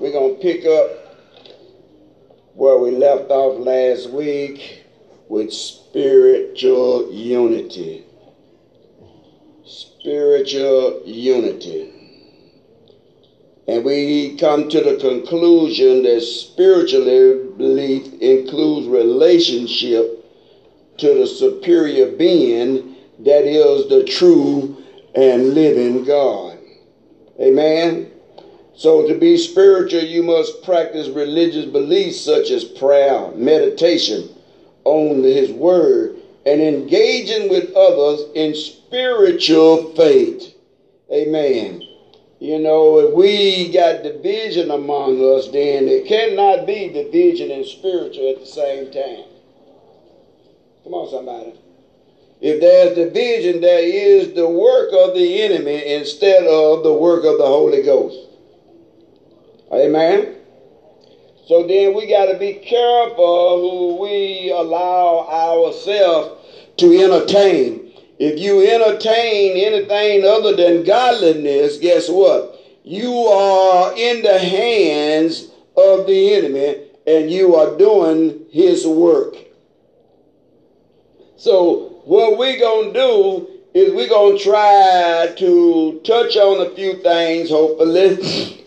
We're going to pick up where we left off last week with spiritual unity. Spiritual unity. And we come to the conclusion that spiritually belief includes relationship to the superior being that is the true and living God. Amen. So, to be spiritual, you must practice religious beliefs such as prayer, meditation on His Word, and engaging with others in spiritual faith. Amen. You know, if we got division among us, then it cannot be division and spiritual at the same time. Come on, somebody. If there's division, there is the work of the enemy instead of the work of the Holy Ghost. Amen. So then we got to be careful who we allow ourselves to entertain. If you entertain anything other than godliness, guess what? You are in the hands of the enemy and you are doing his work. So what we're going to do is we're going to try to touch on a few things, hopefully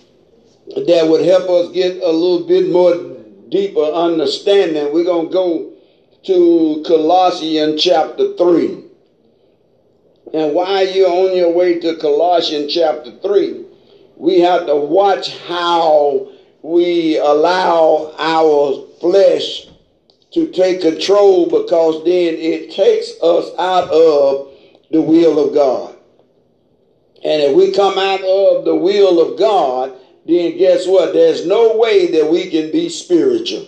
that would help us get a little bit more deeper understanding. We're going to go to Colossians chapter 3. And while you're on your way to Colossians chapter 3, we have to watch how we allow our flesh to take control because then it takes us out of the will of God. And if we come out of the will of God, then guess what? There's no way that we can be spiritual.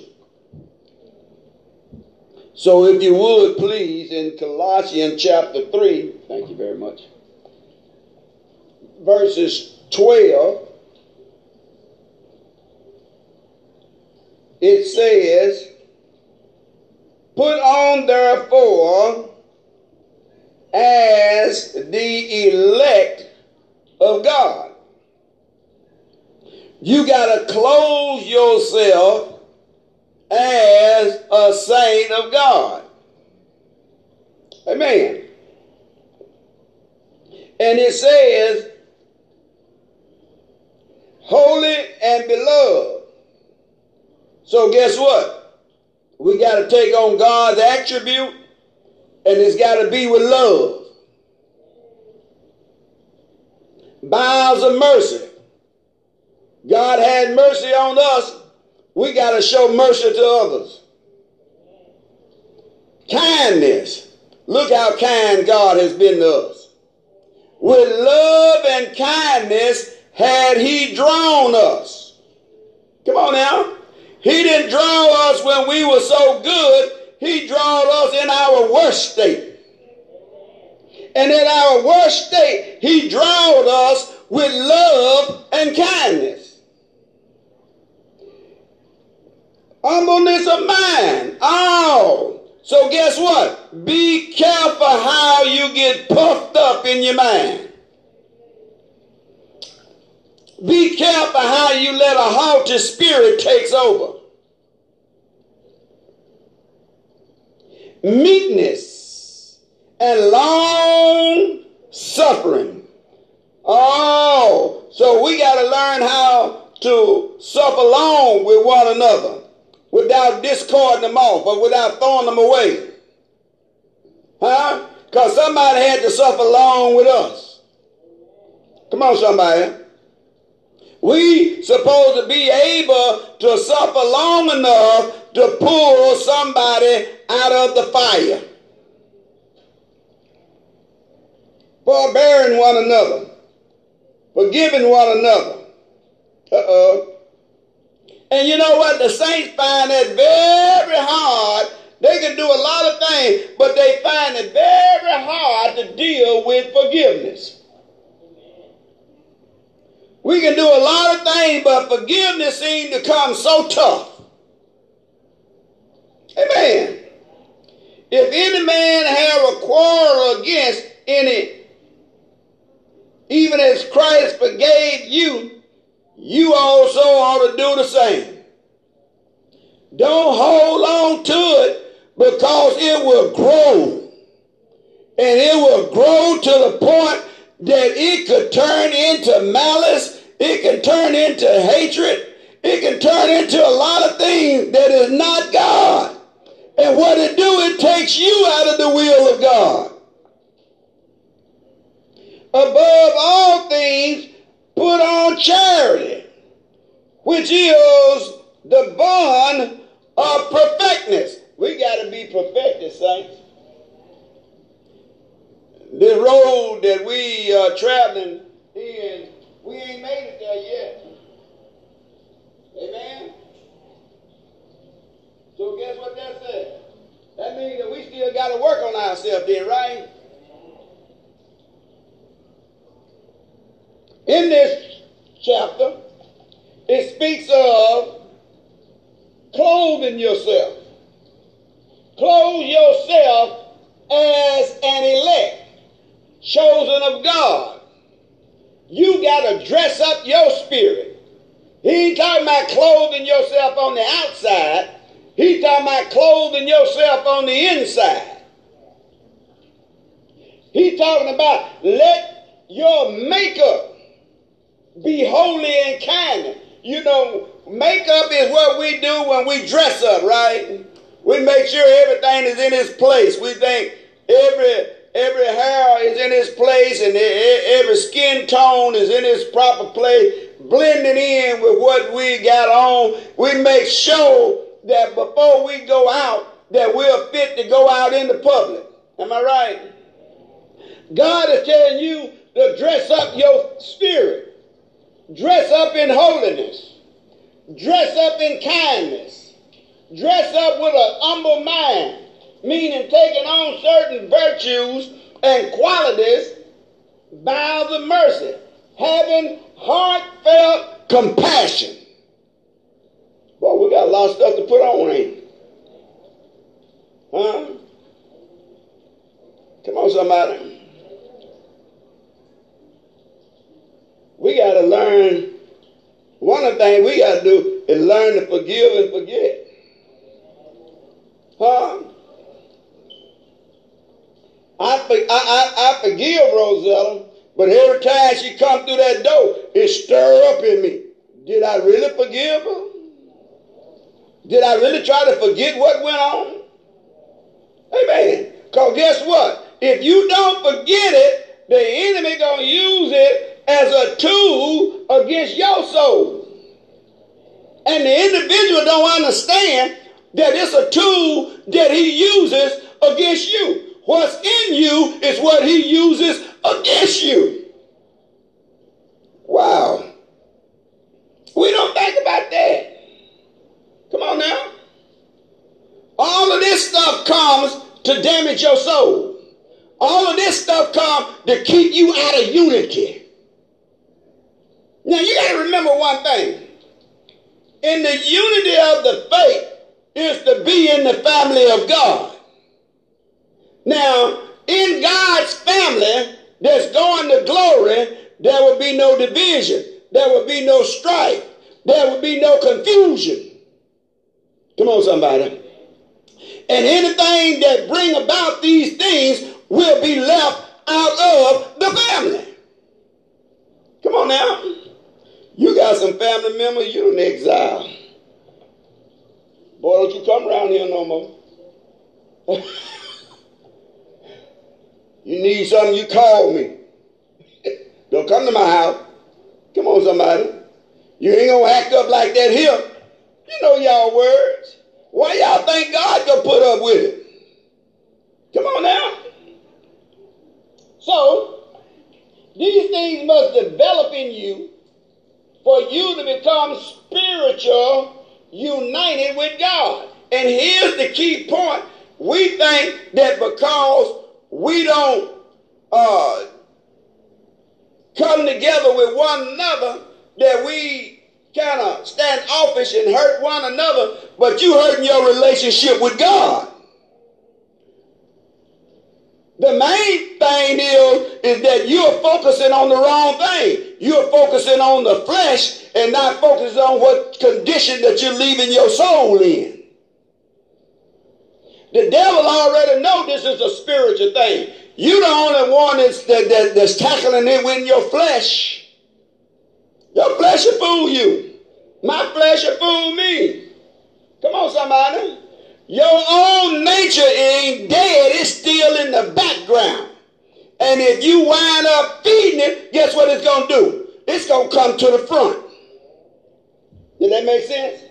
So if you would please, in Colossians chapter 3, thank you very much, verses 12, it says, Put on therefore as the elect of God you got to clothe yourself as a saint of God. Amen. And it says, holy and beloved. So guess what? We got to take on God's attribute and it's got to be with love. Bowels of mercy. God had mercy on us. We got to show mercy to others. Kindness. Look how kind God has been to us. With love and kindness had he drawn us. Come on now. He didn't draw us when we were so good. He drawed us in our worst state. And in our worst state, he drawed us with love and kindness. Humbleness of mind. Oh. So guess what? Be careful how you get puffed up in your mind. Be careful how you let a haughty spirit takes over. Meekness and long suffering. Oh, so we got to learn how to suffer long with one another without discarding them off or without throwing them away. Huh? Because somebody had to suffer along with us. Come on, somebody. We supposed to be able to suffer long enough to pull somebody out of the fire. Forbearing one another. Forgiving one another. Uh-oh. And you know what? The saints find that very hard. They can do a lot of things, but they find it very hard to deal with forgiveness. We can do a lot of things, but forgiveness seems to come so tough. Amen. If any man have a quarrel against any, even as Christ forgave you, you also ought to do the same. Don't hold on to it because it will grow. And it will grow to the point that it could turn into malice, it can turn into hatred, it can turn into a lot of things that is not God. And what it do, it takes you out of the will of God. Above all things, put on charity, which is the bond of perfectness. We got to be perfected, saints. The road that we are traveling in, we ain't made it there yet. Amen? So guess what that says? That means that we still got to work on ourselves then, right? In this chapter, it speaks of clothing yourself. Clothe yourself as an elect, chosen of God. You got to dress up your spirit. He ain't talking about clothing yourself on the outside. He's talking about clothing yourself on the inside. He's talking about let your makeup be holy and kind. You know, makeup is what we do when we dress up, right? We make sure everything is in its place. We think every every hair is in its place and every skin tone is in its proper place, blending in with what we got on. We make sure that before we go out, that we're fit to go out in the public. Am I right? God is telling you to dress up your spirit. Dress up in holiness. Dress up in kindness. Dress up with an humble mind, meaning taking on certain virtues and qualities, bowels of mercy, having heartfelt compassion. Boy, we got a lot of stuff to put on, ain't Huh? Come on, somebody. We got to learn. One of the things we got to do is learn to forgive and forget. Huh? I, I, I, I forgive Rosella, but every time she come through that door, it stir up in me. Did I really forgive her? Did I really try to forget what went on? Amen. Because guess what? If you don't forget it, the enemy gonna use it as a tool against your soul. And the individual don't understand that it's a tool that he uses against you. What's in you is what he uses against you. Wow. We don't think about that. Come on now. All of this stuff comes to damage your soul. All of this stuff comes to keep you out of unity. Now you got to remember one thing. In the unity of the faith is to be in the family of God. Now, in God's family that's going to glory, there will be no division. There will be no strife. There will be no confusion. Come on, somebody. And anything that bring about these things will be left out of the family. Come on now. You got some family members, you in exile. Boy, don't you come around here no more. you need something, you call me. don't come to my house. Come on, somebody. You ain't gonna act up like that here. You know y'all words. Why y'all think God gonna put up with it? Come on now. So, these things must develop in you for you to become spiritual, united with God. And here's the key point. We think that because we don't uh, come together with one another, that we kind of stand offish and hurt one another, but you hurting your relationship with God. The main thing is, is that you're focusing on the wrong thing. You're focusing on the flesh and not focusing on what condition that you're leaving your soul in. The devil already know this is a spiritual thing. You the only one that's, that, that, that's tackling it with your flesh. Your flesh will fool you. My flesh will fool me. Come on, somebody. Your own nature ain't dead, it's still in the background. And if you wind up feeding it, guess what it's going to do? It's going to come to the front. Did that make sense?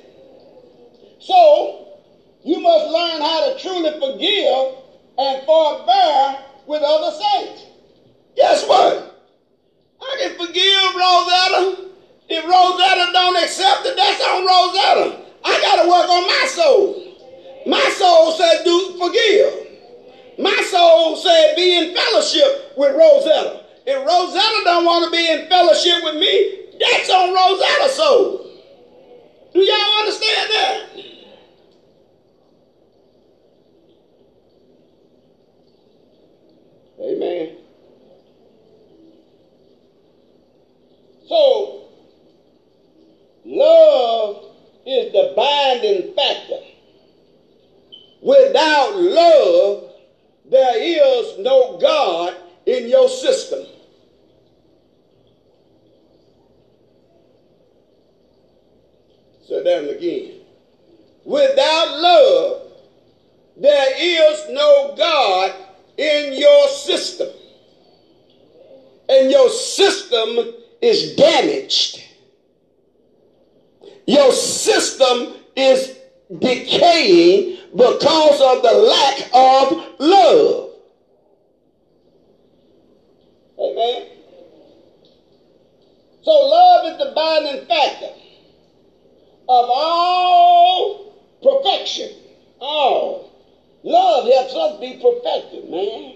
So, you must learn how to truly forgive and forbear with other saints. Guess what? I can forgive Rosetta. If Rosetta don't accept it, that's on Rosetta. I got to work on my soul. My soul said, do forgive. My soul said, be in fellowship with Rosetta. If Rosetta don't want to be in fellowship with me, that's on Rosetta's soul. Do y'all understand that? Amen. So, love is the binding. Without love, there is no God in your system. Say that again. Without love, there is no God in your system. And your system is damaged. Your system is decaying because of the lack of love. Amen. So love is the binding factor of all perfection. All. Love helps us be perfected, man.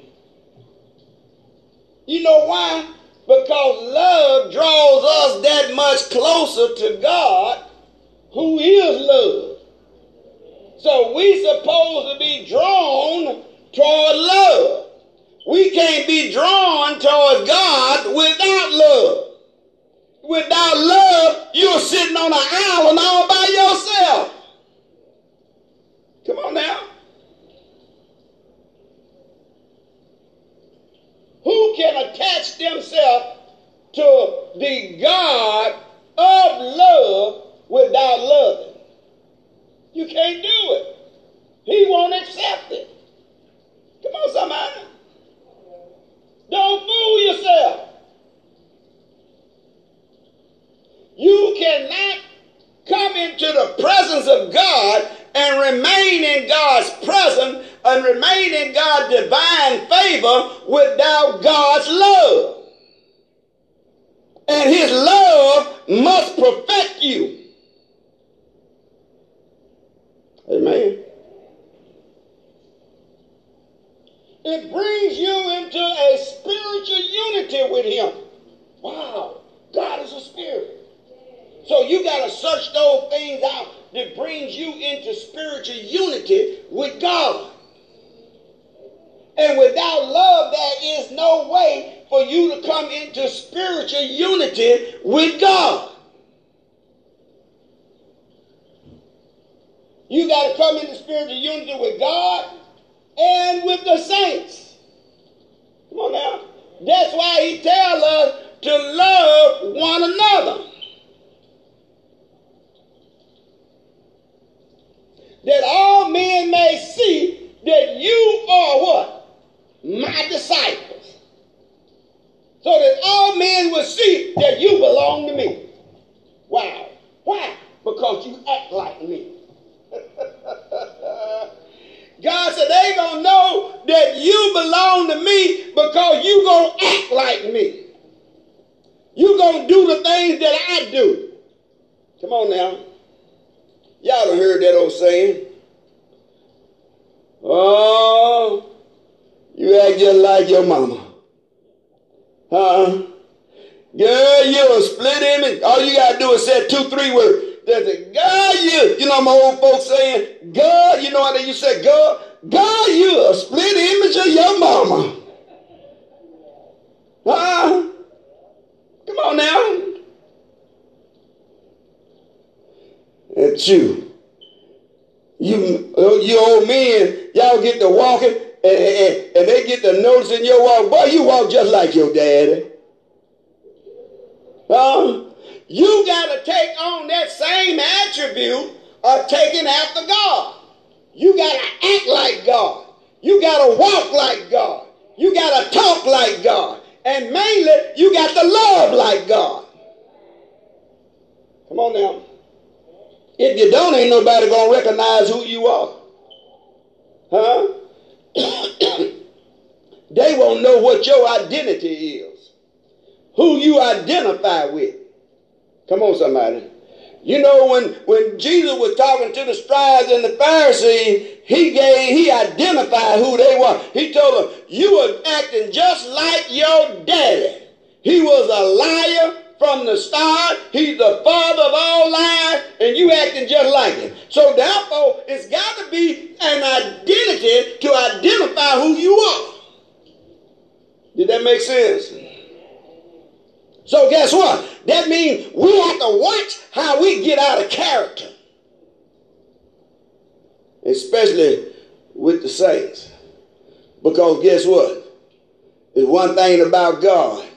You know why? Because love draws us that much closer to God, who is love. So we supposed to be drawn toward love. We can't be drawn toward God without love. Without love, you're sitting on an island all by yourself. Come on now. Who can attach themselves to the God of love without loving? You can't do it. He won't accept it. Come on, somebody. Don't fool yourself. You cannot come into the presence of God and remain in God's presence and remain in God's divine favor without God's love. And his love must perfect you. Amen. It brings you into a spiritual unity with Him. Wow, God is a spirit. So you got to search those things out that brings you into spiritual unity with God. And without love, there is no way for you to come into spiritual unity with God. You got to come in into spiritual unity with God and with the saints. Come on now. That's why he tells us to love one another. That all men may see that you are what? My disciples. So that all men will see that you belong to me. Why? Why? Because you act like me. God said they gonna know that you belong to me because you gonna act like me. You gonna do the things that I do. Come on now. Y'all done heard that old saying. Oh, you act just like your mama. Huh? Girl, you're a split image. All you gotta do is say two, three words. There's a God, you. You know my old folks saying, God, you know how they to say, God, God, you a split image of your mama. Huh? Come on now. It's you. You, oh, you old men, y'all get to walking and, and, and they get to noticing your walk. Boy, you walk just like your daddy. Huh? You got to take on that same attribute of taking after God. You got to act like God. You got to walk like God. You got to talk like God. And mainly, you got to love like God. Come on now. If you don't, ain't nobody going to recognize who you are. Huh? they won't know what your identity is, who you identify with. Come on, somebody. You know, when, when Jesus was talking to the scribes and the Pharisees, he gave, he identified who they were. He told them, you were acting just like your daddy. He was a liar from the start. He's the father of all lies, and you acting just like him. So therefore, it's got to be an identity to identify who you are. Did that make sense? So guess what? That means we have to watch how we get out of character. Especially with the saints. Because guess what? There's one thing about God.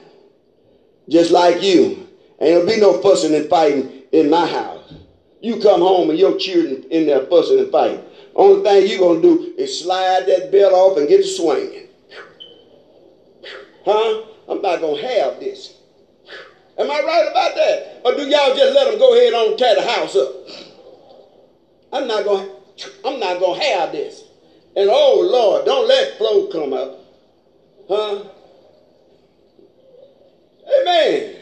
Just like you. Ain't gonna be no fussing and fighting in my house. You come home and your children in there fussing and fighting. Only thing you're gonna do is slide that belt off and get to swinging. Huh? I'm not gonna have this. Am I right about that? Or do y'all just let them go ahead and tear the house up? I'm not going I'm not going to have this. And oh Lord, don't let Flo come up. Huh? Amen.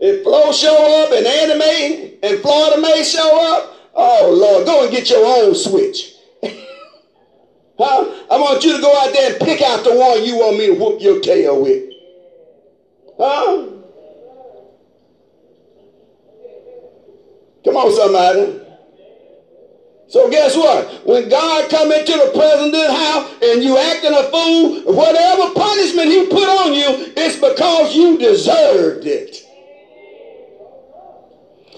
If Flo show up and Annie and Florida May show up, oh Lord, go and get your own switch. huh? I want you to go out there and pick out the one you want me to whoop your tail with. Huh? Come on, somebody. So guess what? When God come into the president's house and you acting a fool, whatever punishment he put on you, it's because you deserved it.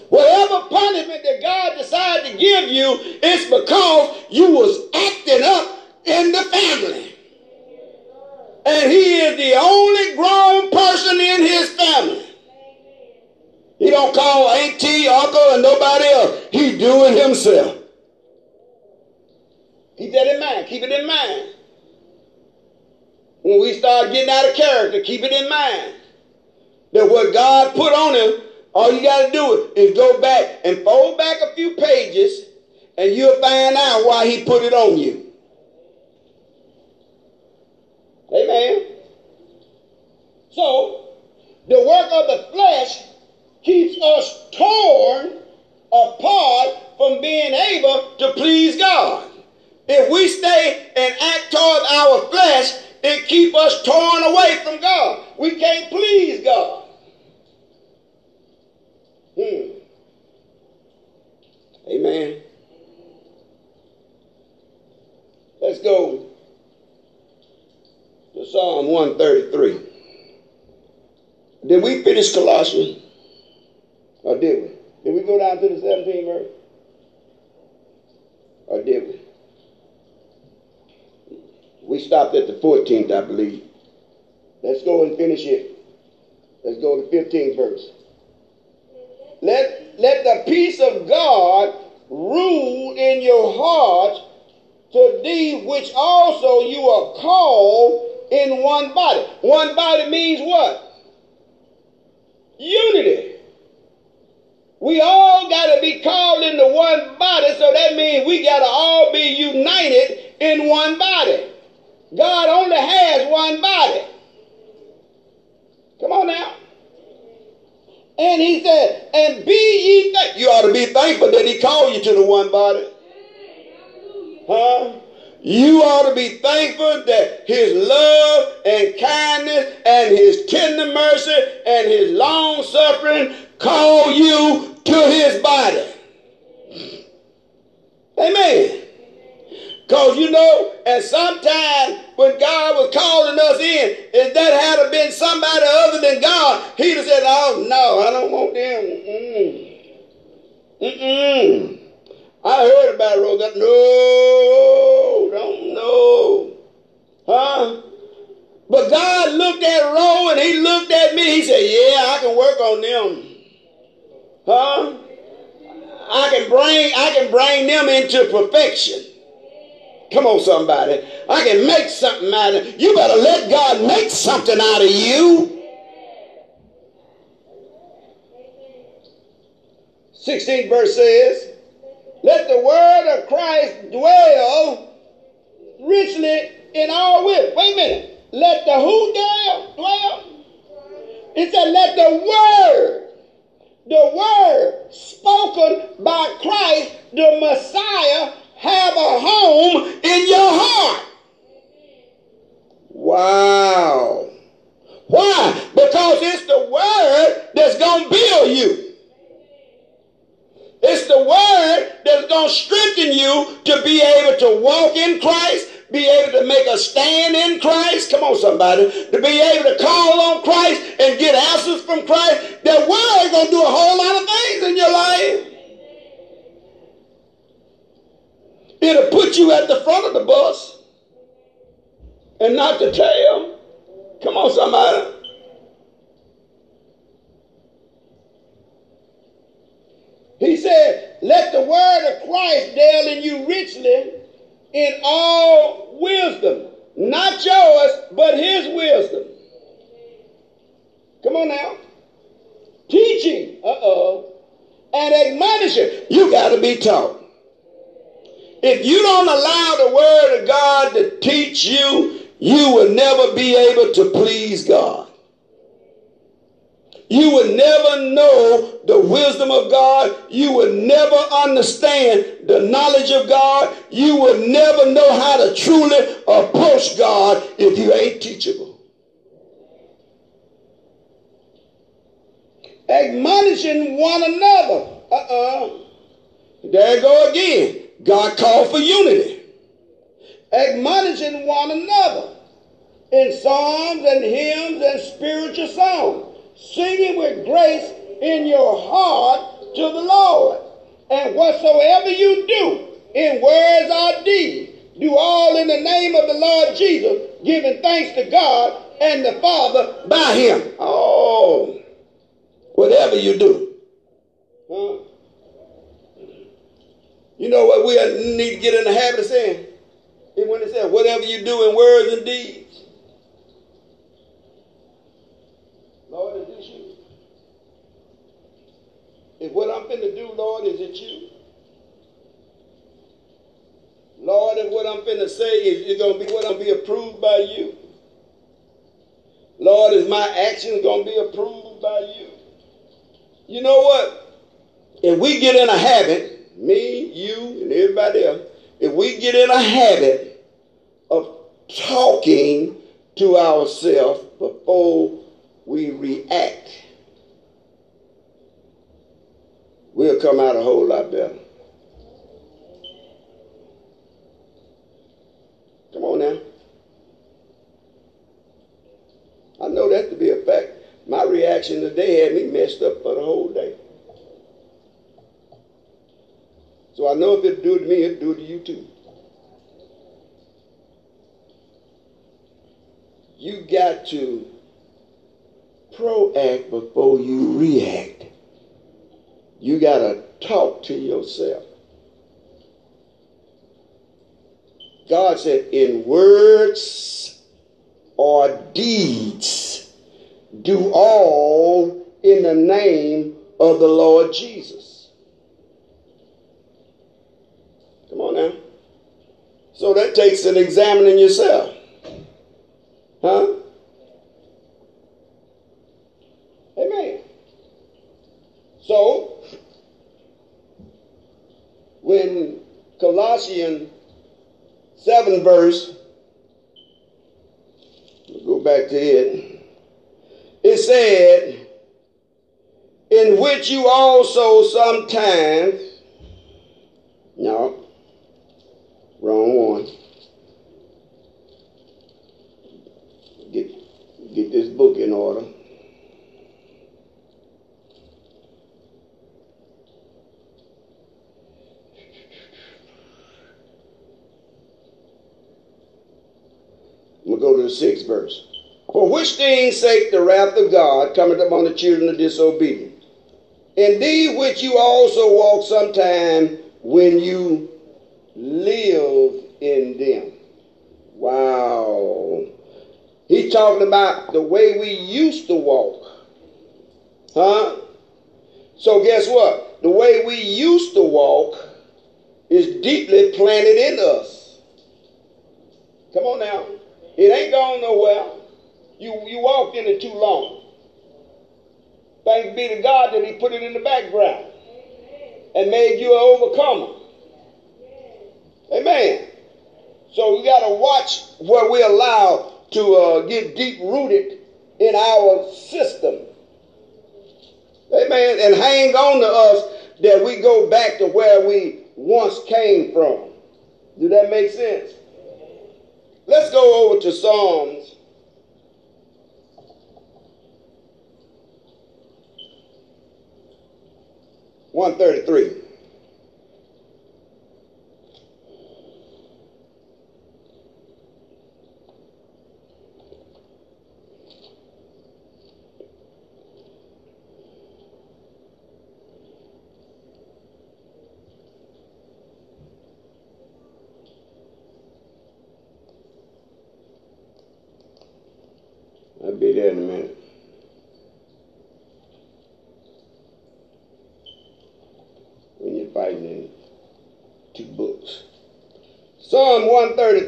Whatever punishment that God decided to give you, it's because you was acting up in the family. And he is the only grown person in his family. He don't call auntie, uncle, and nobody else. He do it himself. Keep that in mind. Keep it in mind. When we start getting out of character, keep it in mind. That what God put on him, all you got to do is go back and fold back a few pages, and you'll find out why he put it on you. Amen. So, the work of the flesh keeps us torn apart from being able to please God. If we stay and act toward our flesh, it keep us torn away from God. We can't please God. Hmm. Amen. Let's go to Psalm 133. Did we finish Colossians? Or did we? Did we go down to the 17th verse? Or did we? We stopped at the 14th, I believe. Let's go and finish it. Let's go to the 15th verse. Let, let the peace of God rule in your heart to thee which also you are called in one body. One body means what? Unity. We all got to be called into one body, so that means we got to all be united in one body. God only has one body. Come on now. And he said, and be ye thankful. You ought to be thankful that he called you to the one body. Huh? You ought to be thankful that his love and kindness and his tender mercy and his long suffering call you to his body. Amen. Because you know, at some time when God was calling us in, if that had been somebody other than God, he'd have said, Oh, no, I don't want them. Mm-mm. Mm-mm. I heard about Rosa. No, don't know. Huh? But God looked at Ro and he looked at me. He said, Yeah, I can work on them. Huh? I can bring I can bring them into perfection. Come on, somebody. I can make something out of you. Better let God make something out of you. 16th verse says, Let the word of Christ dwell richly in our will. Wait a minute. Let the who dwell? Dwell? It said, Let the word the word spoken by Christ, the Messiah, have a home in your heart. Wow. Why? Because it's the word that's going to build you. It's the word that's going to strengthen you to be able to walk in Christ, be able to make a stand in Christ. Come on, somebody. To be able to call on Christ and get answers from Christ. That word is going to do a whole lot of things in your life. It'll put you at the front of the bus and not the tail. Come on, somebody. He said, Let the word of Christ dwell in you richly in all wisdom. Not yours, but his wisdom. Come on now. Teaching, uh oh, and admonishing. You got to be taught. If you don't allow the word of God to teach you, you will never be able to please God. You will never know the wisdom of God. You will never understand the knowledge of God. You will never know how to truly approach God if you ain't teachable. Admonishing one another. Uh-uh. There go again. God called for unity. Admonishing one another in psalms and hymns and spiritual songs singing with grace in your heart to the Lord. And whatsoever you do, in words or deeds, do all in the name of the Lord Jesus, giving thanks to God and the Father by him. Oh, whatever you do. Huh? You know what we need to get in the habit of saying? When it says, whatever you do in words and deeds, Lord, is this you? If what I'm finna do, Lord, is it you? Lord, if what I'm finna say is it gonna be what I'm be approved by you? Lord, is my actions gonna be approved by you? You know what? If we get in a habit, me, you, and everybody else, if we get in a habit of talking to ourselves before we react, we'll come out a whole lot better. Come on now. I know that to be a fact. My reaction today had me messed up for the whole day. So I know if it do to me, it do to you too. You got to proact before you react. You got to talk to yourself. God said, in words or deeds, do all in the name of the Lord Jesus. Come on now. So that takes an examining yourself. Huh? Amen. So, when Colossians 7 verse, go back to it, it said, in which you also sometimes, no, wrong one. Get, Get this book in order. To go to the sixth verse. For which things sake the wrath of God cometh upon the children of disobedience. Indeed, which you also walk sometime when you live in them. Wow. He's talking about the way we used to walk. Huh? So guess what? The way we used to walk is deeply planted in us. Come on now. It ain't gone nowhere. You, you walked in it too long. Thanks be to God that He put it in the background and made you an overcomer. Amen. So we got to watch where we allow to uh, get deep rooted in our system. Amen. And hang on to us that we go back to where we once came from. Do that make sense? Let's go over to Psalms. One thirty-three. 1.30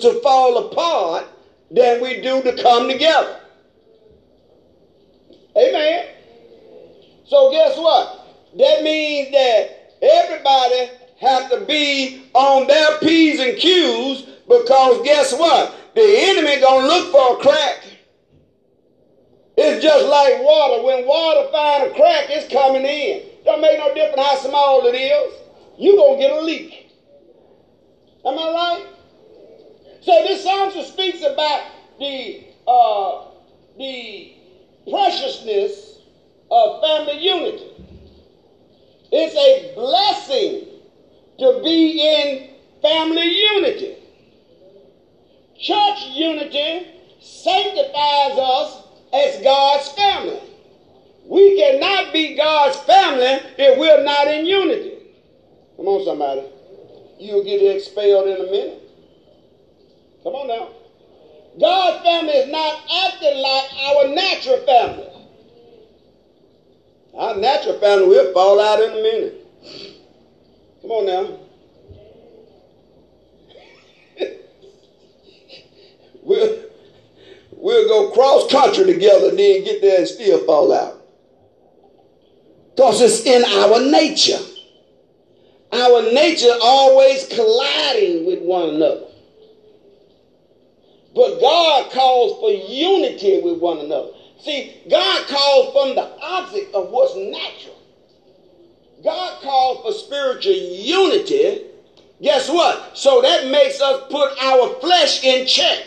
to fall apart than we do to come together. Amen. So guess what? That means that everybody have to be on their P's and Q's because guess what? The enemy gonna look for a crack. It's just like water. When water find a crack, it's coming in. Don't make no difference how small it is. You gonna get a leak. Am I right? So this psalm speaks about the uh, the preciousness of family unity. It's a blessing to be in family unity. Church unity sanctifies us as God's family. We cannot be God's family if we're not in unity. Come on, somebody. You'll get expelled in a minute. Come on now. God's family is not acting like our natural family. Our natural family will fall out in a minute. Come on now. we'll, we'll go cross country together and then get there and still fall out. Because it's in our nature. Our nature always colliding with one another. But God calls for unity with one another. See, God calls from the opposite of what's natural. God calls for spiritual unity. Guess what? So that makes us put our flesh in check.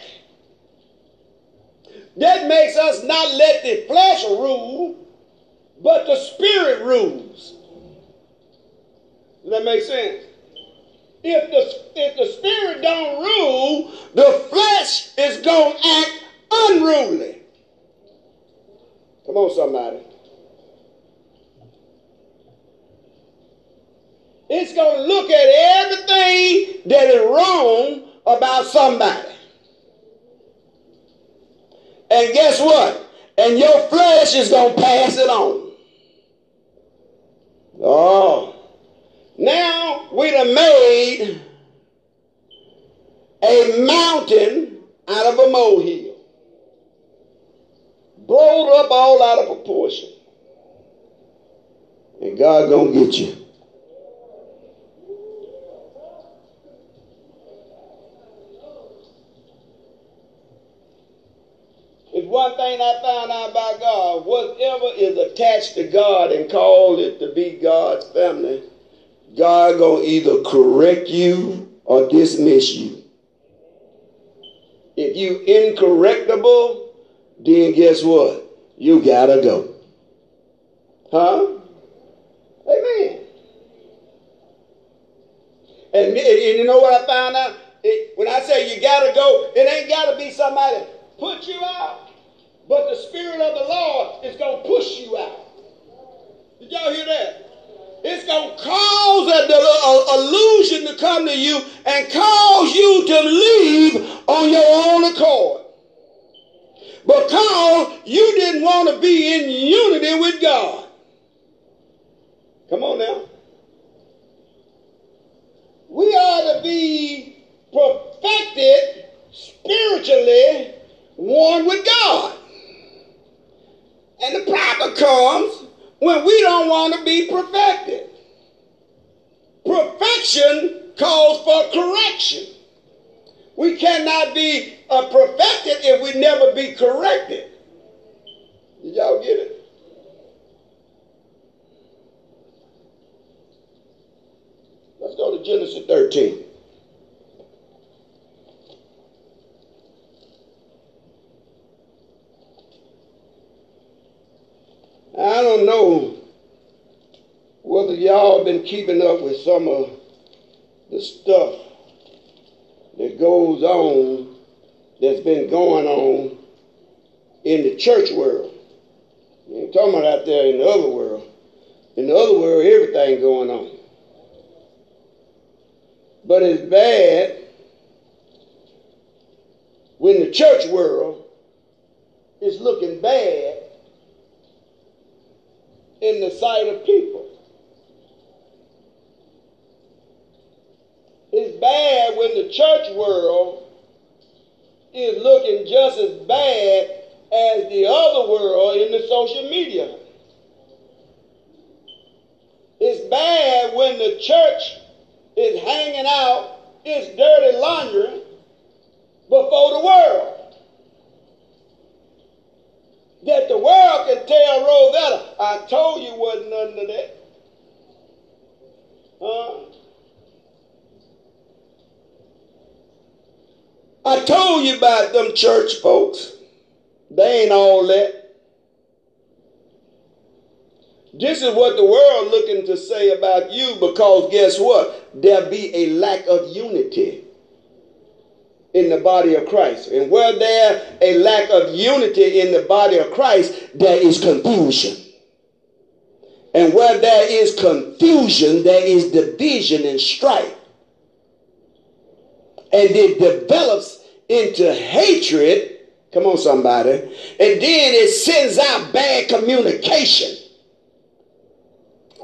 That makes us not let the flesh rule, but the spirit rules. Does that make sense? If the, if the spirit don't rule, the flesh is going to act unruly. Come on, somebody. It's going to look at everything that is wrong about somebody. And guess what? And your flesh is going to pass it on. Oh. Now we have made a mountain out of a molehill. Blowed up all out of proportion. And God gonna get you. It's one thing I found out about God. Whatever is attached to God and called it to be God's family, God gonna either correct you or dismiss you. If you incorrectable, then guess what? You gotta go. Huh? Amen. And, and you know what I found out? It, when I say you gotta go, it ain't gotta be somebody put you out. But the Spirit of the Lord is gonna push you out. Did y'all hear that? It's going to cause a, illusion to come to you and cause you to leave on your own accord. Because you didn't want to be in unity with God. Come on now. We are to be perfected spiritually, one with God. And the problem comes when we don't want to be perfected. Perfection calls for correction. We cannot be uh, perfected if we never be corrected. Did y'all get it? Let's go to Genesis 13. I don't know whether y'all been keeping up with some of the stuff that goes on, that's been going on in the church world. I ain't talking about out there in the other world. In the other world, everything going on. But it's bad when the church world is looking bad in the sight of people. It's bad when the church world is looking just as bad as the other world in the social media. It's bad when the church is hanging out its dirty laundry before the world that the world can tell Rosetta, I told you wasn't nothing of that. Huh? I told you about them church folks. They ain't all that. This is what the world looking to say about you because guess what? There be a lack of unity in the body of Christ. And where there a lack of unity in the body of Christ, there is confusion. And where there is confusion, there is division and strife. And it develops into hatred. Come on, somebody. And then it sends out bad communication.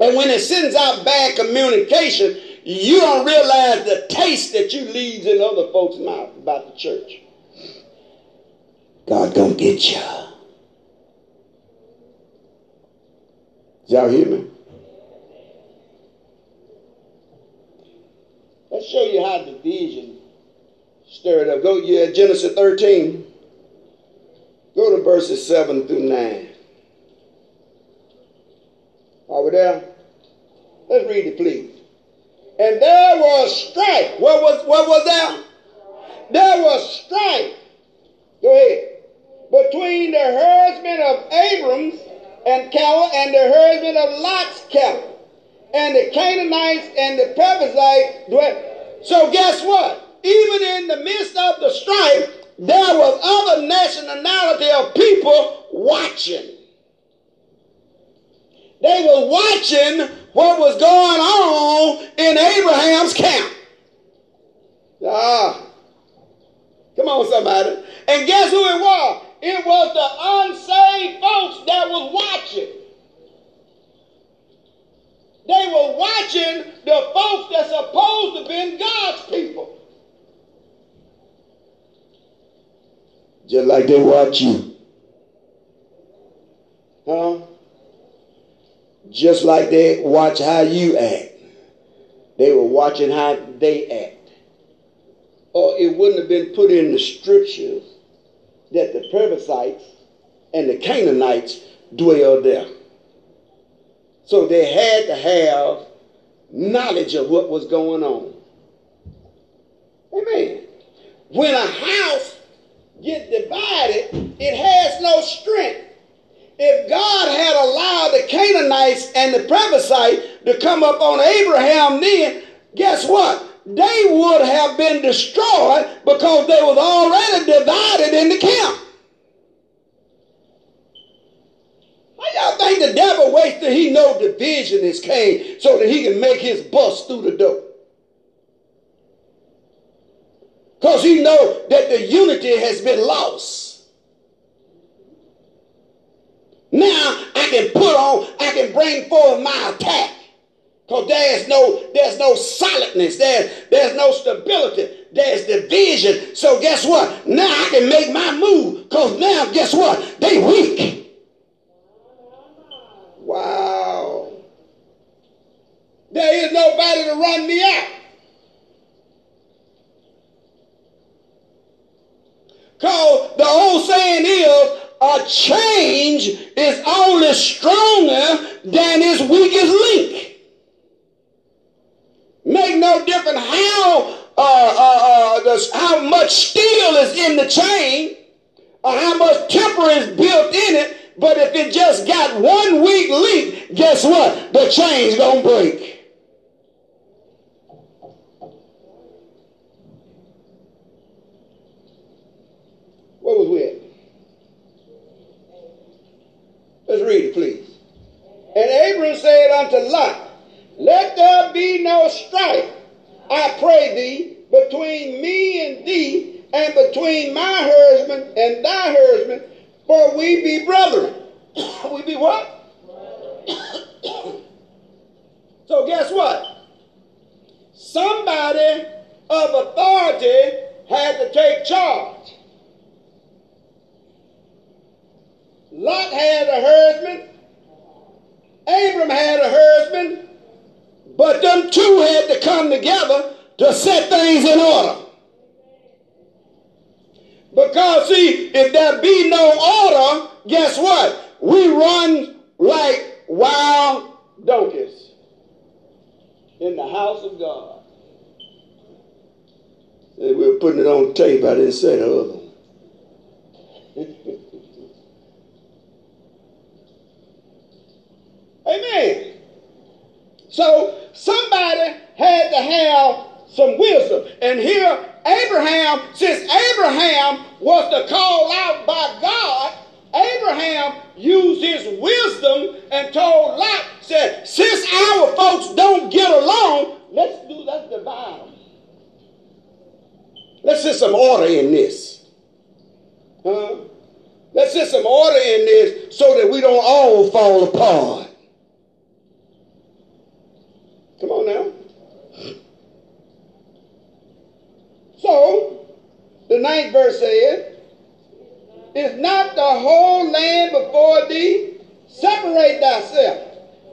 And when it sends out bad communication, you don't realize the taste that you leave in other folks' mouth about the church. God gonna get you. Y'all hear me? Let's show you how division stirred up. Go, yeah, Genesis 13. Go to verses 7 through 9. Are we there? Let's read it, please. And there was strife. What was what was that? There was strife. Go ahead. Between the herdsmen of Abram's and cattle and the herdsmen of Lot's cattle. and the Canaanites and the Perizzites dwell. So guess what? Even in the midst of the strife, there was other nationality of people watching. They were watching what was going on in Abraham's camp. Ah, come on, somebody. And guess who it was? It was the unsaved folks that was watching. They were watching the folks that supposed to be God's people. Just like they watch you. Huh? Just like they watch how you act. They were watching how they act. Or it wouldn't have been put in the scriptures that the Perizzites and the Canaanites dwelled there. So they had to have knowledge of what was going on. Amen. When a house gets divided, it has no strength. If God had allowed the Canaanites and the Perizzites to come up on Abraham then, guess what? They would have been destroyed because they was already divided in the camp. Why y'all think the devil waits till he know division is came so that he can make his bust through the door? Because he know that the unity has been lost. Now I can put on, I can bring forth my attack. Because there's no, there's no solidness, there's, there's no stability, there's division. So guess what? Now I can make my move. Because now, guess what? They weak. Wow. There is nobody to run me out. Because the old saying is, a change is only stronger than its weakest link. Make no difference how uh, uh, uh, how much steel is in the chain or how much temper is built in it but if it just got one weak link, guess what? The chain's to break. Where was we at? Let's read it, please. And Abram said unto Lot, Let there be no strife, I pray thee, between me and thee, and between my herdsmen and thy herdsmen, for we be brethren. we be what? so guess what? Somebody of authority had to take charge. Lot had a herdsman. Abram had a herdsman. But them two had to come together to set things in order. Because, see, if there be no order, guess what? We run like wild donkeys in the house of God. We were putting it on tape. I didn't say the other Amen. So somebody had to have some wisdom. And here, Abraham, since Abraham was the call out by God, Abraham used his wisdom and told Lot, said, since our folks don't get along, let's do, let's divide them. Let's set some order in this. Huh? Let's set some order in this so that we don't all fall apart. Come on now. So, the ninth verse says, Is not the whole land before thee? Separate thyself,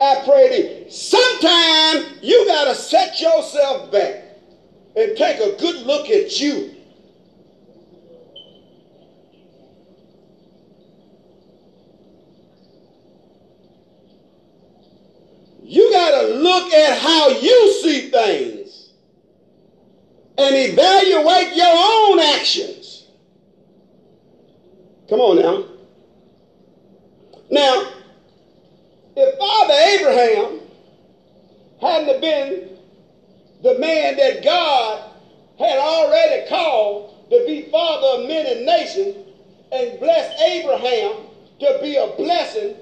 I pray thee. Sometime you got to set yourself back and take a good look at you. You got to look at how you see things and evaluate your own actions. Come on now. Now, if Father Abraham hadn't been the man that God had already called to be father of many nations and blessed Abraham to be a blessing,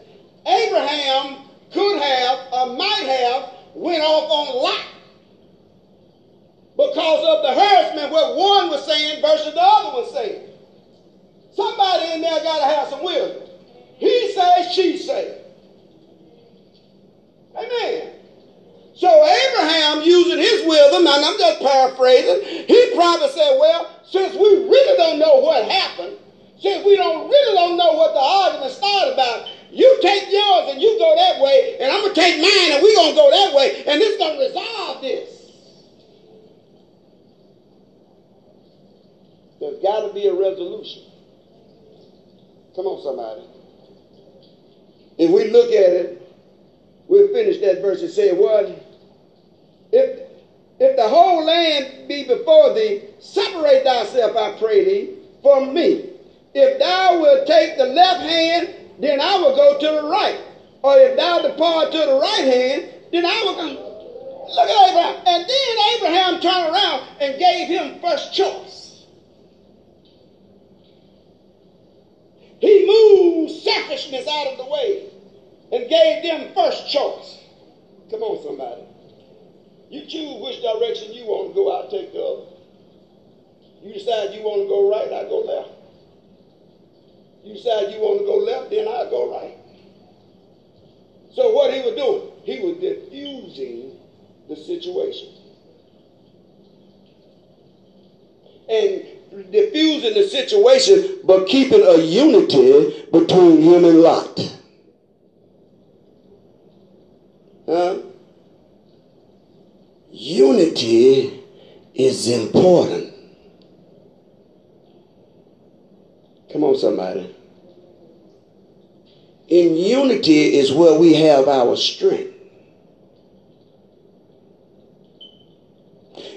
Abraham could have or might have went off on Lot because of the harassment what one was saying versus the other was saying. Somebody in there got to have some wisdom. He says, she says. Amen. So Abraham, using his wisdom, and I'm just paraphrasing, he probably said, well, since we really don't know what happened, since we don't really don't know what the argument started about, you take yours and you go that way, and I'm going to take mine and we're going to go that way, and this going to resolve this. There's got to be a resolution. Come on, somebody. If we look at it, we'll finish that verse and say, What? If if the whole land be before thee, separate thyself, I pray thee, from me. If thou wilt take the left hand, then I will go to the right. Or if thou depart to the right hand, then I will go. Look at Abraham. And then Abraham turned around and gave him first choice. He moved selfishness out of the way and gave them first choice. Come on, somebody. You choose which direction you want to go, I'll take the other. You decide you want to go right, I go left. You decide you want to go left, then I go right. So what he was doing, he was diffusing the situation. And diffusing the situation, but keeping a unity between him and Lot. Huh? Unity is important. Come on, somebody. In unity is where we have our strength.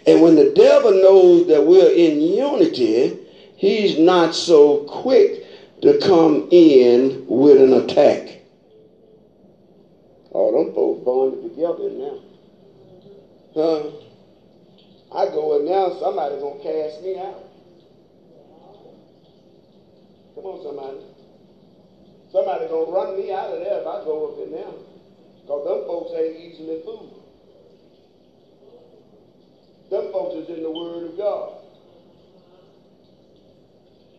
And when the devil knows that we're in unity, he's not so quick to come in with an attack. Oh, them folks bonded together now. Huh? I go in now, somebody's gonna cast me out. Come on, somebody. Somebody gonna run me out of there if I go up in there. Because them folks ain't eating easily fooled. Them folks is in the Word of God.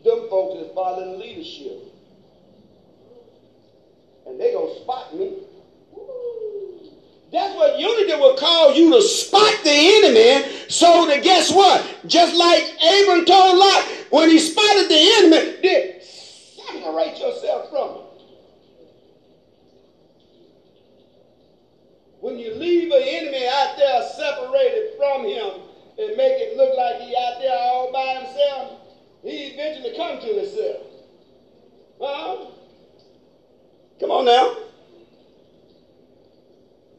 Them folks is following leadership. And they gonna spot me. That's what unity will cause you to spot the enemy. So that guess what? Just like Abram told Lot, when he spotted the enemy, separate yourself from him. When you leave an enemy out there separated from him and make it look like he out there all by himself, he eventually comes to himself. Huh? Come on now.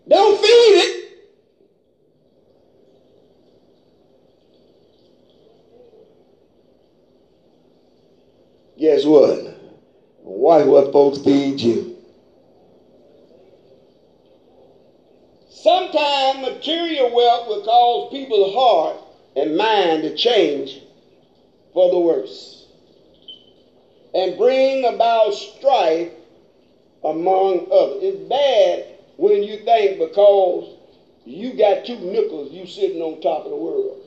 Don't feed it. Guess what? What folks feed you? Sometimes material wealth will cause people's heart and mind to change for the worse and bring about strife among others. It's bad when you think because you got two nickels, you sitting on top of the world.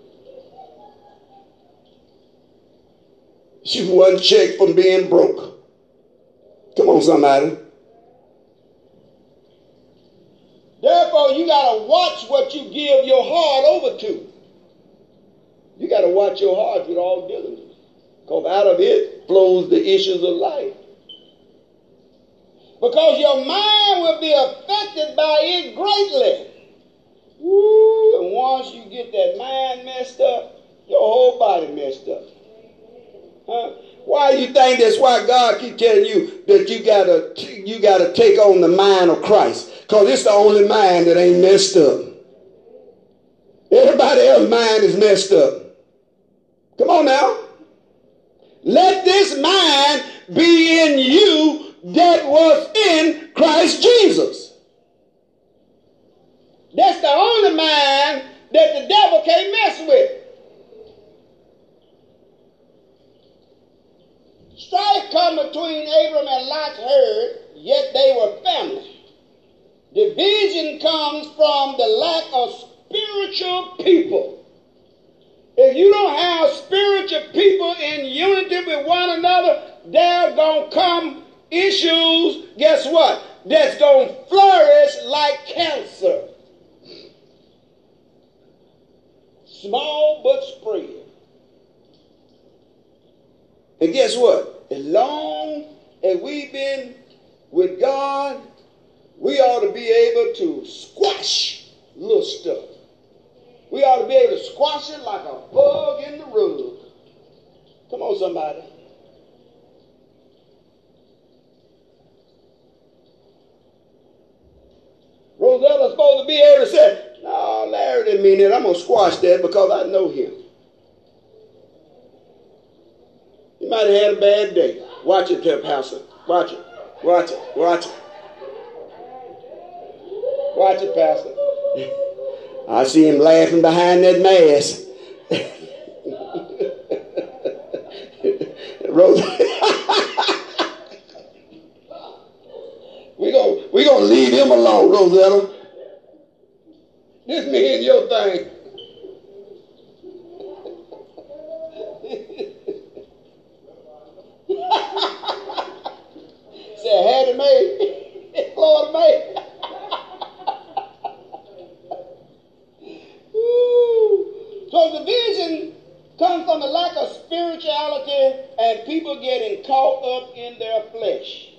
You one check from being broke. Somebody. Therefore, you got to watch what you give your heart over to. You got to watch your heart with all diligence. Because out of it flows the issues of life. Because your mind will be affected by it greatly. Woo, and once you get that mind messed up, your whole body messed up. Huh? Why you think that's why God keep telling you that you gotta you gotta take on the mind of Christ? Because it's the only mind that ain't messed up. Everybody else's mind is messed up. Come on now. Let this mind be in you that was in Christ Jesus. That's the only mind that the devil can't mess with. Strife come between Abram and Lot's herd, yet they were family. Division comes from the lack of spiritual people. If you don't have spiritual people in unity with one another, there gonna come issues, guess what? That's gonna flourish like cancer. Small but spread. And guess what? As long as we've been with God, we ought to be able to squash little stuff. We ought to be able to squash it like a bug in the rug. Come on, somebody. Rosetta's supposed to be able to say, no, Larry didn't mean it. I'm going to squash that because I know him. You might have had a bad day. Watch it, Tip Pastor. Watch it. Watch it. Watch it. Watch it, Pastor. I see him laughing behind that mask. Rose. we go we gonna leave him alone, Rosetta. This me and your thing. Made. Lord made. so the vision comes from the lack of spirituality and people getting caught up in their flesh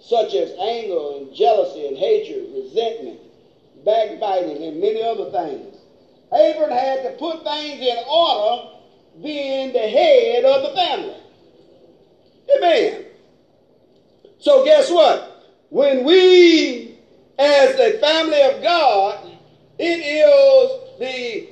such as anger and jealousy and hatred, resentment, backbiting, and many other things. Abram had to put things in order, being the head of the family. Amen. So, guess what? When we, as the family of God, it is the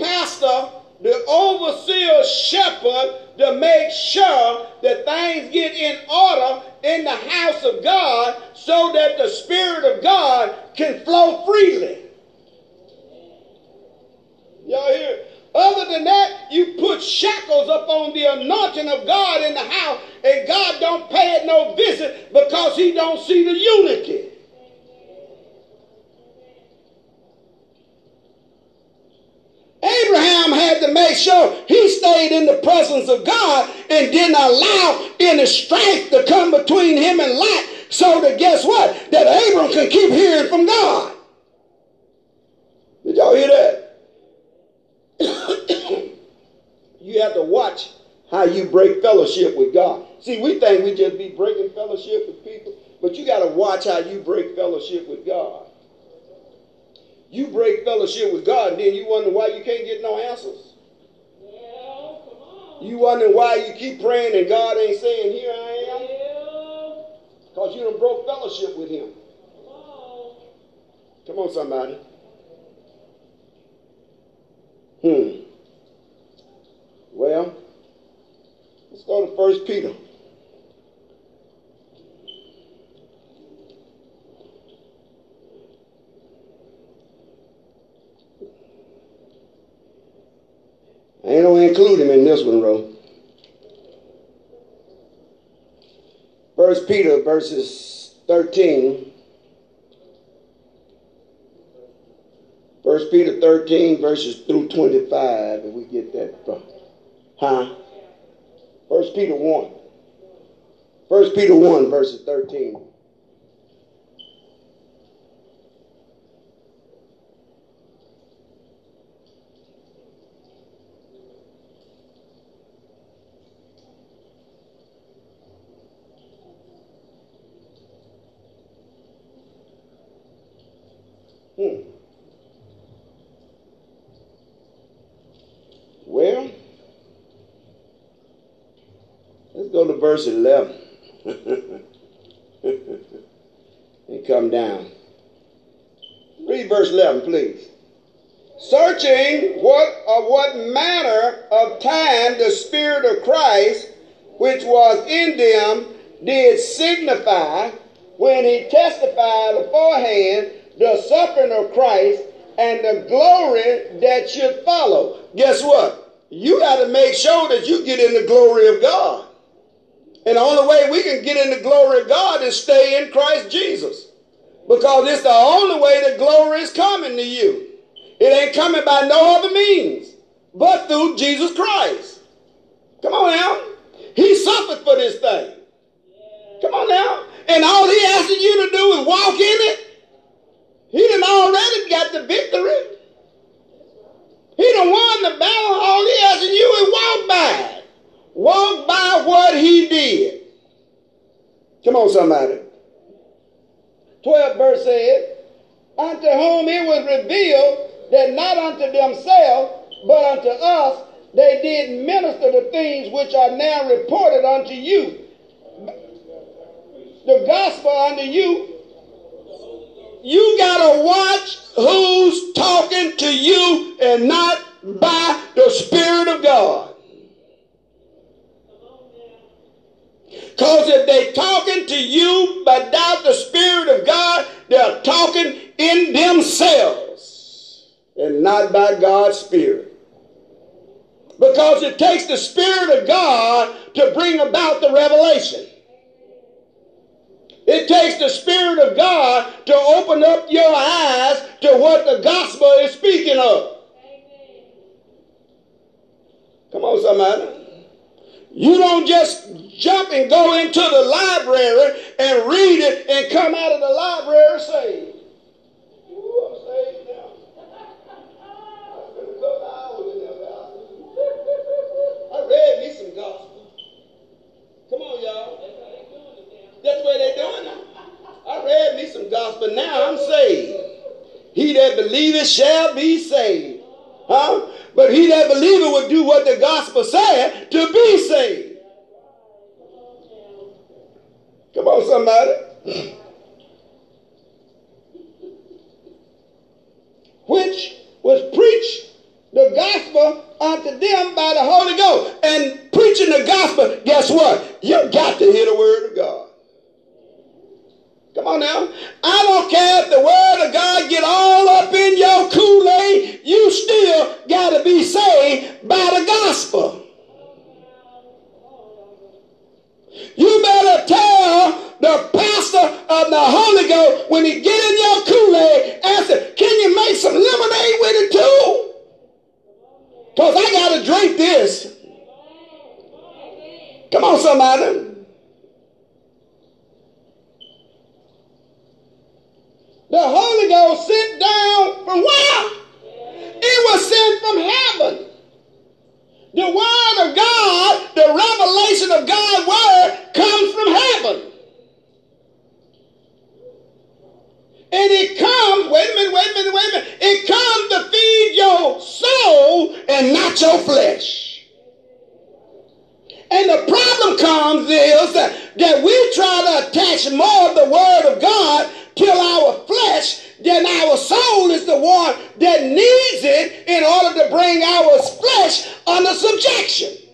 pastor, the overseer shepherd to make sure that things get in order in the house of God so that the Spirit of God can flow freely. Y'all hear? Other than that, you put shackles up on the anointing of God in the house, and God don't pay it no visit because he don't see the unity. Abraham had to make sure he stayed in the presence of God and didn't allow any strife to come between him and Lot so that guess what? That Abram can keep hearing from God. Did y'all hear that? You have to watch how you break fellowship with God. See, we think we just be breaking fellowship with people, but you got to watch how you break fellowship with God. You break fellowship with God, and then you wonder why you can't get no answers. You wonder why you keep praying and God ain't saying, Here I am? Because you done broke fellowship with Him. Come on, somebody. Hmm. Well, let's go to First Peter. I ain't gonna include him in this one, bro. First Peter verses 13. First Peter 13 verses through 25, if we get that from. Huh? First Peter 1. First Peter 1 verses 13. Hmm. Well, let's go to verse 11 and come down. Read verse 11, please. Searching what of what manner of time the Spirit of Christ, which was in them, did signify when he testified beforehand the suffering of Christ and the glory that should follow. Guess what? You got to make sure that you get in the glory of God. And the only way we can get in the glory of God is stay in Christ Jesus. Because it's the only way that glory is coming to you. It ain't coming by no other means but through Jesus Christ. Come on now. He suffered for this thing. Come on now. And all he asking you to do is walk in it. He done already got the victory. He done won the battle. All he asking you is walk by. Walk by what he did. Come on, somebody. 12 verse says, Unto whom it was revealed that not unto themselves, but unto us they did minister the things which are now reported unto you. The gospel unto you. You got to watch who's talking to you and not by the Spirit of God. Because if they're talking to you but doubt the Spirit of God, they're talking in themselves and not by God's Spirit. Because it takes the Spirit of God to bring about the revelation. It takes the Spirit of God to open up your eyes to what the gospel is speaking of. Come on, somebody. You don't just jump and go into the library and read it and come out of the library saved. Now. Read me some gospel. Come on, y'all. That's what they're doing I read me some gospel. Now I'm saved. He that believeth shall be saved. Huh? But he that believeth would do what the gospel said to be saved. Come on, somebody. Which was preached the gospel unto them by the Holy Ghost. And preaching the gospel, guess what? You got to hear the word of God. Come on now. I don't care if the word of God get all up in your Kool-Aid, you still got to be saved by the gospel. You better tell the pastor the Holy Ghost when he get in your Kool-Aid, ask him, can you make some lemonade with it too? Because I got to drink this. Come on, somebody. The Holy Ghost sent down from where? It was sent from heaven. The Word of God, the revelation of God's Word comes from heaven. And it comes, wait a minute, wait a minute, wait a minute. It comes to feed your soul and not your flesh. And the problem comes is that, we try to attach more of the Word of God till our flesh, then our soul is the one that needs it in order to bring our flesh under subjection.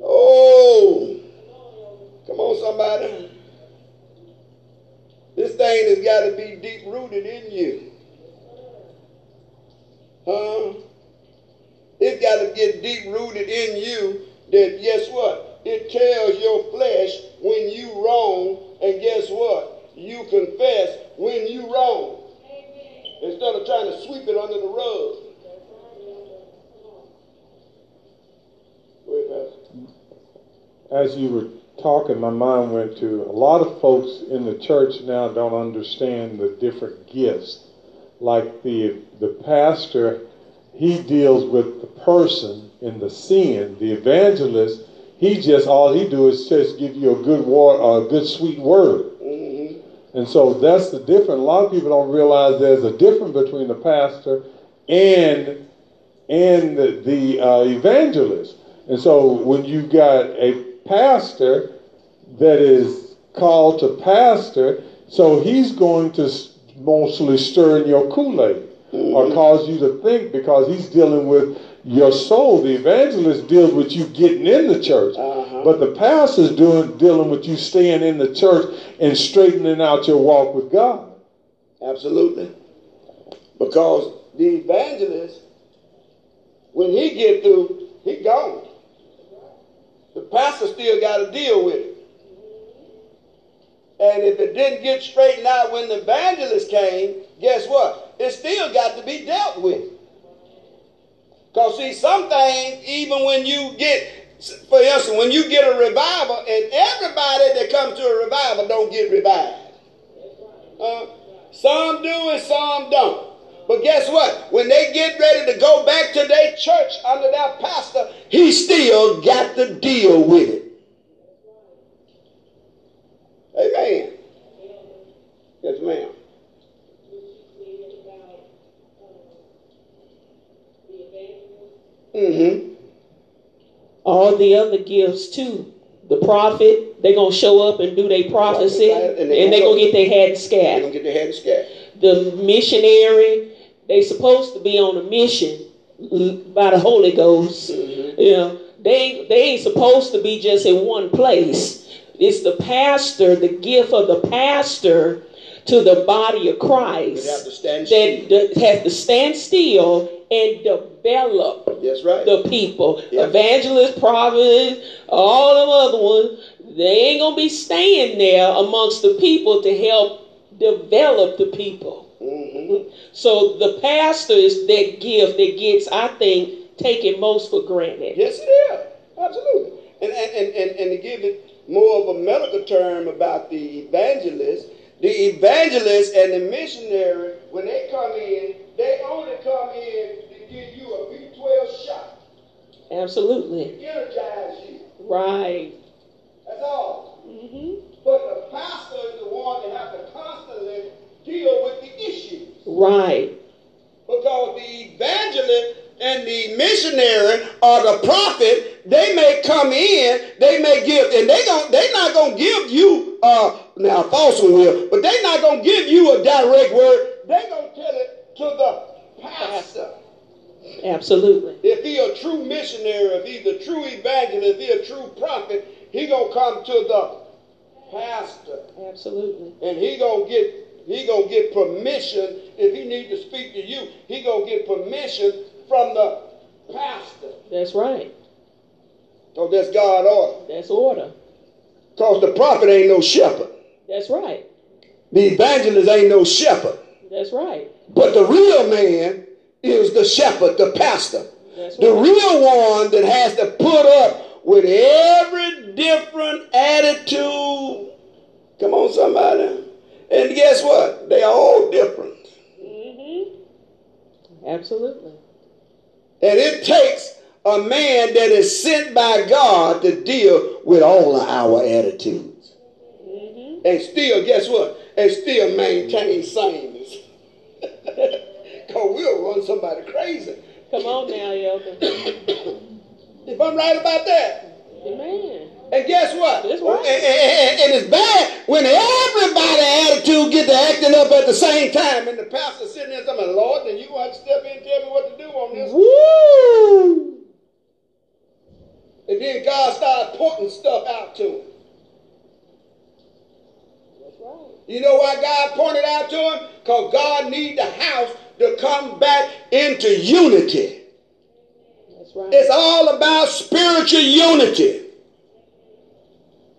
Oh, come on, somebody. This thing has got to be deep rooted in you. Huh? It's got to get deep rooted in you that, guess what? It tells your flesh when you wrong, and guess what? you confess when you wrong. Instead of trying to sweep it under the rug. As you were talking, my mind went to a lot of folks in the church now don't understand the different gifts. Like the the pastor, he deals with the person in the sin. The evangelist, he just all he do is just give you a good word, a good sweet word. And so that's the difference. A lot of people don't realize there's a difference between the pastor and and the, the uh, evangelist. And so when you've got a pastor that is called to pastor, so he's going to mostly stir in your Kool-Aid or cause you to think because he's dealing with your soul. The evangelist deals with you getting in the church, uh-huh. but the pastor's doing dealing with you staying in the church and straightening out your walk with God. Absolutely. Because the evangelist, when he get through, he gone. The pastor still got to deal with it. And if it didn't get straightened out when the evangelist came, guess what? It still got to be dealt with. Because see, some things, even when you get, for instance, when you get a revival, and everybody that comes to a revival don't get revived. Uh, some do and some don't. But guess what? When they get ready to go back to their church under their pastor, he still got to deal with it. Amen. Yes, ma'am. Mm-hmm. All the other gifts too. The prophet, they gonna show up and do their prophecy, and they, are gonna get their head scat. They gonna get their head scared. The missionary, they supposed to be on a mission by the Holy Ghost. Mm-hmm. You know, they they ain't supposed to be just in one place. It's the pastor, the gift of the pastor to the body of Christ that has to stand still and develop That's right. the people. Yep. Evangelists, prophets, all the other ones, they ain't gonna be staying there amongst the people to help develop the people. Mm-hmm. So the pastor is that gift that gets, I think, taken most for granted. Yes, it is. Absolutely. And, and, and, and to give it more of a medical term about the evangelist, the evangelist and the missionary, when they come in, they only come in to give you a B12 shot. Absolutely. To energize you. Right. That's all. Mm-hmm. But the pastor is the one that has to constantly deal with the issues. Right. Because the evangelist and the missionary are the prophet, they may come in, they may give, and they don't, they're not gonna give you uh now false one will, but they're not gonna give you a direct word. They're gonna tell it to the pastor. Absolutely. If he a true missionary, if he's a true evangelist, if he a true prophet, he gonna come to the pastor. Absolutely. And he gonna get he gonna get permission if he need to speak to you. He gonna get permission from the pastor. That's right. So that's God order. That's order. Because the prophet ain't no shepherd. That's right. The evangelist ain't no shepherd. That's right. But the real man is the shepherd, the pastor. That's the right. real one that has to put up with every different attitude. Come on, somebody. And guess what? They are all different. Mm-hmm. Absolutely. And it takes a man that is sent by God to deal with all of our attitudes. Mm-hmm. And still, guess what? And still maintain sameness. Because we'll run somebody crazy. Come on now, Elder. if I'm right about that. Amen. And guess what? That's right. And, and, and, it's bad when everybody attitude get to acting up at the same time, and the pastor sitting there saying, "Lord, then you gonna to step in and tell me what to do on this." Woo! And then God started pointing stuff out to him. That's right. You know why God pointed out to him? Because God need the house to come back into unity. That's right. It's all about spiritual unity.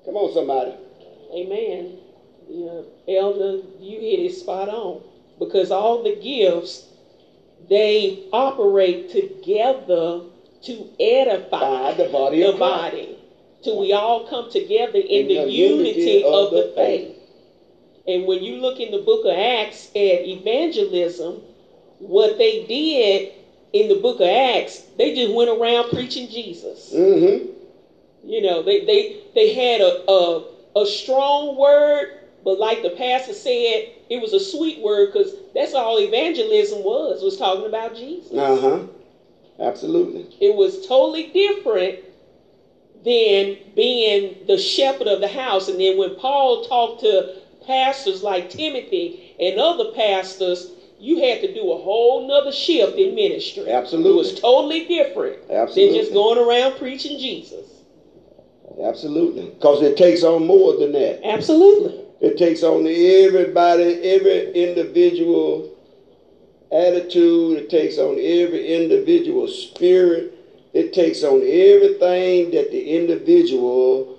Come on, somebody. Amen. Yeah, Elder, you hit it spot on. Because all the gifts, they operate together to edify the body the body. Till we all come together in, In the, the unity, unity of, of the the faith. And when you look in the book of Acts at evangelism, what they did in the book of Acts, they just went around preaching Jesus. Mm-hmm. You know, they they they had a a, a strong word, but like the pastor said, it was a sweet word because that's all evangelism was was talking about Jesus. Uh huh. Absolutely. It was totally different than being the shepherd of the house. And then when Paul talked to pastors like Timothy and other pastors, you had to do a whole nother shift in ministry. Absolutely. It was totally different Absolutely. than just going around preaching Jesus. Absolutely. Because it takes on more than that. Absolutely. It takes on everybody, every individual attitude, it takes on every individual spirit, it takes on everything that the individual